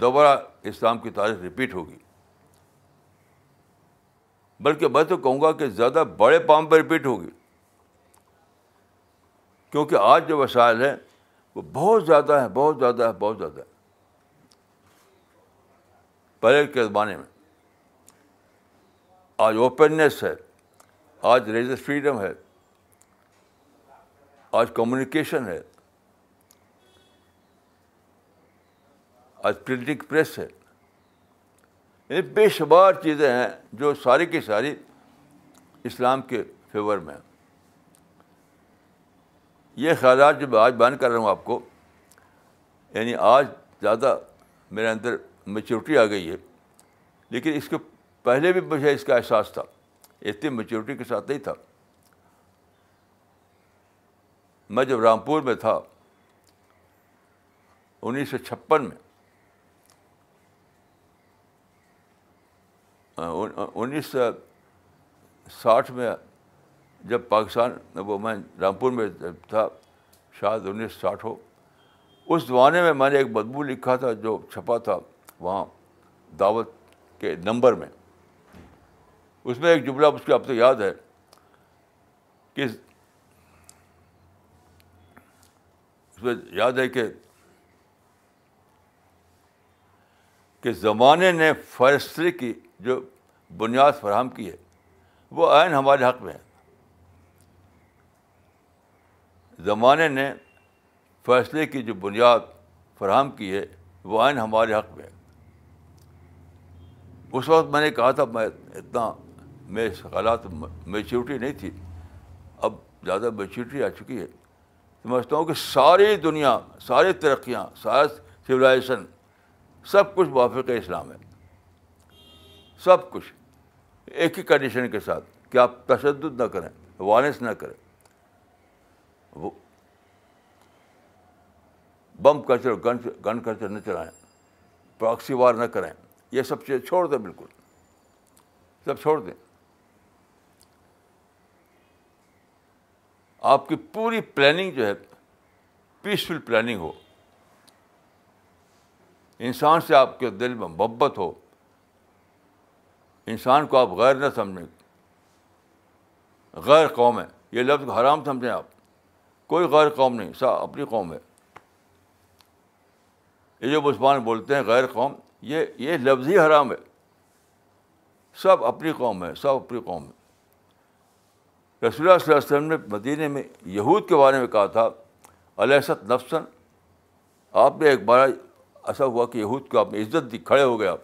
دوبارہ اسلام کی تاریخ رپیٹ ہوگی۔ بلکہ میں تو کہوں گا کہ زیادہ بڑے پام پہ رپیٹ ہوگی۔ کیونکہ آج جو وسائل ہیں، وہ بہت زیادہ ہیں، بہت زیادہ ہے بہت زیادہ ہے پہلے کے زمانے میں، آج اوپننیس ہے، آج ریلیجس فریڈم ہے، آج کمیونیکیشن ہے، آج پرنٹنگ پریس ہے۔ یعنی بے شمار چیزیں ہیں جو ساری کی ساری اسلام کے فیور میں ہیں۔ یہ خیالات جو میں آج بیان کر رہا ہوں آپ کو یعنی آج زیادہ میرے اندر میچورٹی آ گئی ہے، لیکن اس کے پہلے بھی مجھے اس کا احساس تھا، اتنی میچورٹی کے ساتھ نہیں تھا۔ میں جب رامپور میں تھا، انیس سو چھپن میں انیس سو ساٹھ میں جب پاکستان، وہ میں رامپور میں تھا، شاید انیس سو ساٹھ ہو، اس زمانے میں میں نے ایک بدبو لکھا تھا جو چھپا تھا وہاں دعوت کے نمبر میں۔ اس میں ایک جملہ اس کے اب تو یاد ہے کہ اس میں یاد ہے کہ کہ زمانے نے فیصلے کی جو بنیاد فراہم کی ہے، وہ عین ہمارے حق میں ہے۔ زمانے نے فیصلے کی جو بنیاد فراہم کی ہے، وہ عین ہمارے حق میں ہے۔ اس وقت میں نے کہا تھا، میں اتنا، میں حالات میچورٹی نہیں تھی، اب زیادہ میچورٹی آ چکی ہے۔ سمجھتا ہوں کہ ساری دنیا، ساری ترقیاں سارا سویلائزیشن سب کچھ موافق اسلام ہے سب کچھ ایک ہی کنڈیشن کے ساتھ کہ آپ تشدد نہ کریں وائلنس نہ کریں۔ وہ بم کلچر گن گن کلچر نہ چلائیں پراکسی وار نہ کریں۔ یہ سب چیز چھوڑ دیں بالکل۔ سب چھوڑ دیں۔ آپ کی پوری پلاننگ جو ہے پیسفل پلاننگ ہو۔ انسان سے آپ کے دل میں محبت ہو۔ انسان کو آپ غیر نہ سمجھیں۔ غیر قوم ہے یہ لفظ حرام سمجھیں آپ۔ کوئی غیر قوم نہیں، سا اپنی قوم ہے۔ یہ جو مسلمان بولتے ہیں غیر قوم، یہ یہ لفظ ہی حرام ہے۔ سب اپنی قوم ہے، سب اپنی قوم ہے۔ رسول اللہ صلی اللہ علیہ وسلم نے مدینہ میں یہود کے بارے میں کہا تھا علیہست نفسن آپ نے ایک بار ایسا ہوا کہ یہود کو آپ نے عزت دی، کھڑے ہو گئے آپ۔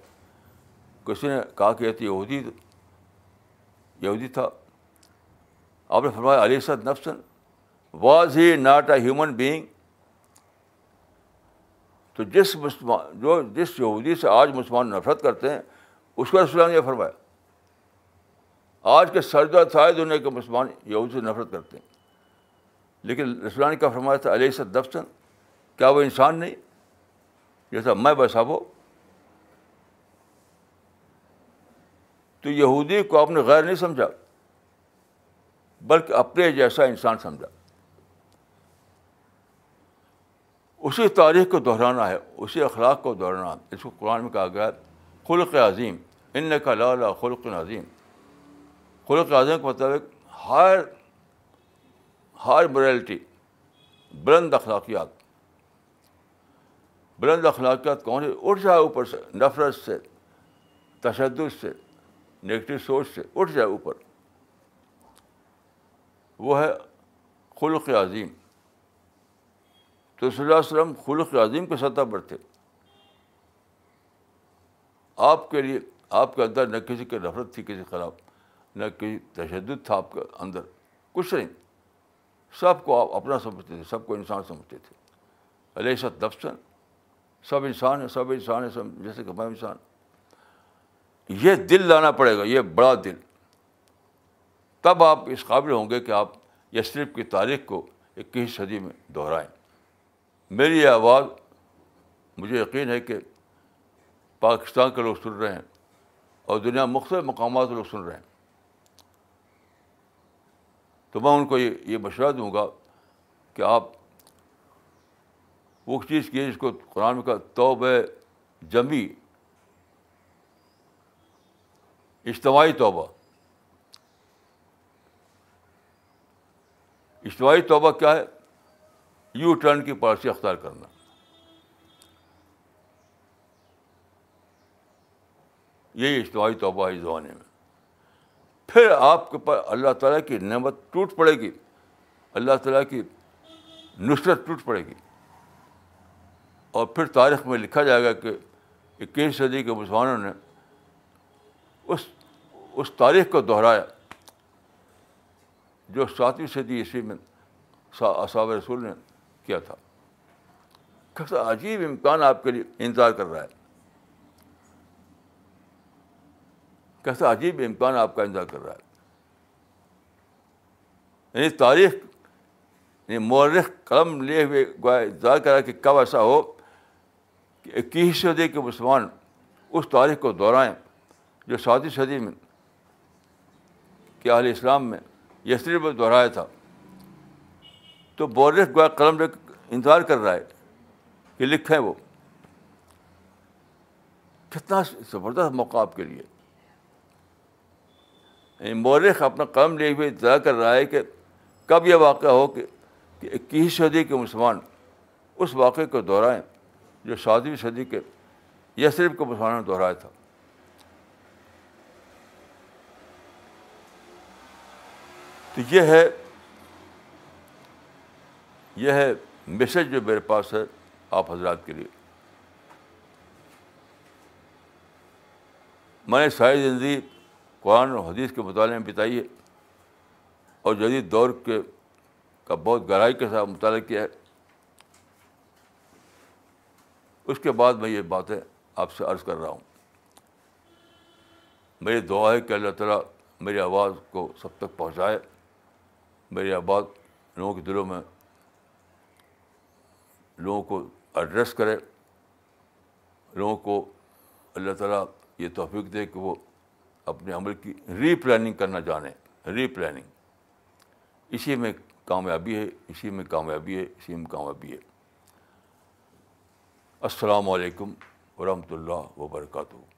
کسی نے کہا کہ یہ تو یہودی یہودی تھا آپ نے فرمایا علی سد نفسن was he not a human being تو جس مسلمان جو جس یہودی سے آج مسلمان نفرت کرتے ہیں اس کو رسول نے یہ فرمایا آج کے سردا سائے دنیا کے مسلمان یہودی سے نفرت کرتے ہیں لیکن رسولان کا فرمایا تھا علیہ سد نفسن کیا وہ انسان نہیں جیسا میں بسا وہ تو یہودی کو آپ نے غیر نہیں سمجھا، بلکہ اپنے جیسا انسان سمجھا۔ اسی تاریخ کو دہرانا ہے، اسی اخلاق کو دہرانا اس کو قرآن میں کہا گیا خلق عظیم ان کا لا خلق عظیم۔ خلق عظیم کے مطابق ہر ہر مرالٹی بلند اخلاقیات۔ بلند اخلاقیات کون ہے؟ اٹھ جائے اوپر سے، نفرت سے، تشدد سے۔ نگیٹو سوچ سے اٹھ جائے اوپر۔ وہ ہے خلق عظیم۔ تو صلی اللہ علیہ وسلم خلق عظیم کے سطح پر تھے۔ آپ کے لیے، آپ کے اندر نہ کسی کی نفرت تھی، کسی خلاف نہ کسی تشدد تھا آپ کے اندر۔ کچھ نہیں۔ سب کو آپ اپنا سمجھتے تھے، سب کو انسان سمجھتے تھے۔ علیہ ست دفسن سب انسان ہے سب انسان ہے سب جیسے کہ میں انسان۔ یہ دل لانا پڑے گا، یہ بڑا دل۔ تب آپ اس قابل ہوں گے کہ آپ یسرف کی تاریخ کو اکیس صدی میں دہرائیں۔ میری یہ آواز، مجھے یقین ہے کہ پاکستان کے لوگ سن رہے ہیں اور دنیا مختلف مقامات لوگ سن رہے ہیں۔ تو میں ان کو یہ یہ مشورہ دوں گا کہ آپ وہ چیز کی جس کو قرآن کا توب جمی۔ اجتماعی توبہ۔ اجتماعی توبہ کیا ہے؟ یو ٹرن کی پالیسی اختیار کرنا۔ یہی اجتماعی توبہ ہے اس زمانے میں۔ پھر آپ کے پاس اللہ تعالیٰ کی نعمت ٹوٹ پڑے گی۔ اللہ تعالیٰ کی نصرت ٹوٹ پڑے گی۔ اور پھر تاریخ میں لکھا جائے گا کہ اکیس صدی کے مسلمانوں نے اس اس تاریخ کو دہرایا، جو ساتویں صدی عیسوی میں اصاب رسول نے کیا تھا۔ کیسا عجیب امکان آپ کے لیے انتظار کر رہا ہے۔ کیسا عجیب امکان آپ کا انتظار کر رہا ہے۔ یعنی تاریخ یعنی مورخ قلم لیے ہوئے انتظار کر رہا ہے کہ کب ایسا ہو کہ اکیس صدی کے مسلمان اس تاریخ کو دہرائیں۔ جو ساتویں صدی میں کہ اہل اسلام میں یسری میں دہرایا تھا، تو بورخ گویا قلم لے انتظار کر رہا ہے کہ لکھیں وہ۔ کتنا زبردست موقع آپ کے لیے۔ یعنی مورخ اپنا قلم لے ہوئے انتظار کر رہا ہے کہ کب یہ واقعہ ہو کہ اکیس صدی کے مسلمان اس واقعے کو دہرائیں جو ساتویں صدی کے یسریف کو مسلمانوں نے دہرایا تھا۔ تو یہ ہے یہ ہے میسج جو میرے پاس ہے آپ حضرات کے لیے۔ میں نے ساری زندگی قرآن اور حدیث کے مطالعے میں بتائی ہے اور جدید دور کے کا بہت گہرائی کے ساتھ مطالعہ کیا ہے۔ اس کے بعد میں یہ باتیں آپ سے عرض کر رہا ہوں۔ میری دعا ہے کہ اللہ تعالیٰ میری آواز کو سب تک پہنچائے۔ میری آباد لوگوں کے دلوں میں لوگوں کو ایڈریس کرے، لوگوں کو اللہ تعالیٰ یہ توفیق دے کہ وہ اپنے عمل کی ری پلاننگ کرنا جانے ری پلاننگ اسی میں کامیابی ہے، اسی میں کامیابی ہے، اسی میں کامیابی ہے۔ السلام علیکم ورحمۃ اللہ وبرکاتہ۔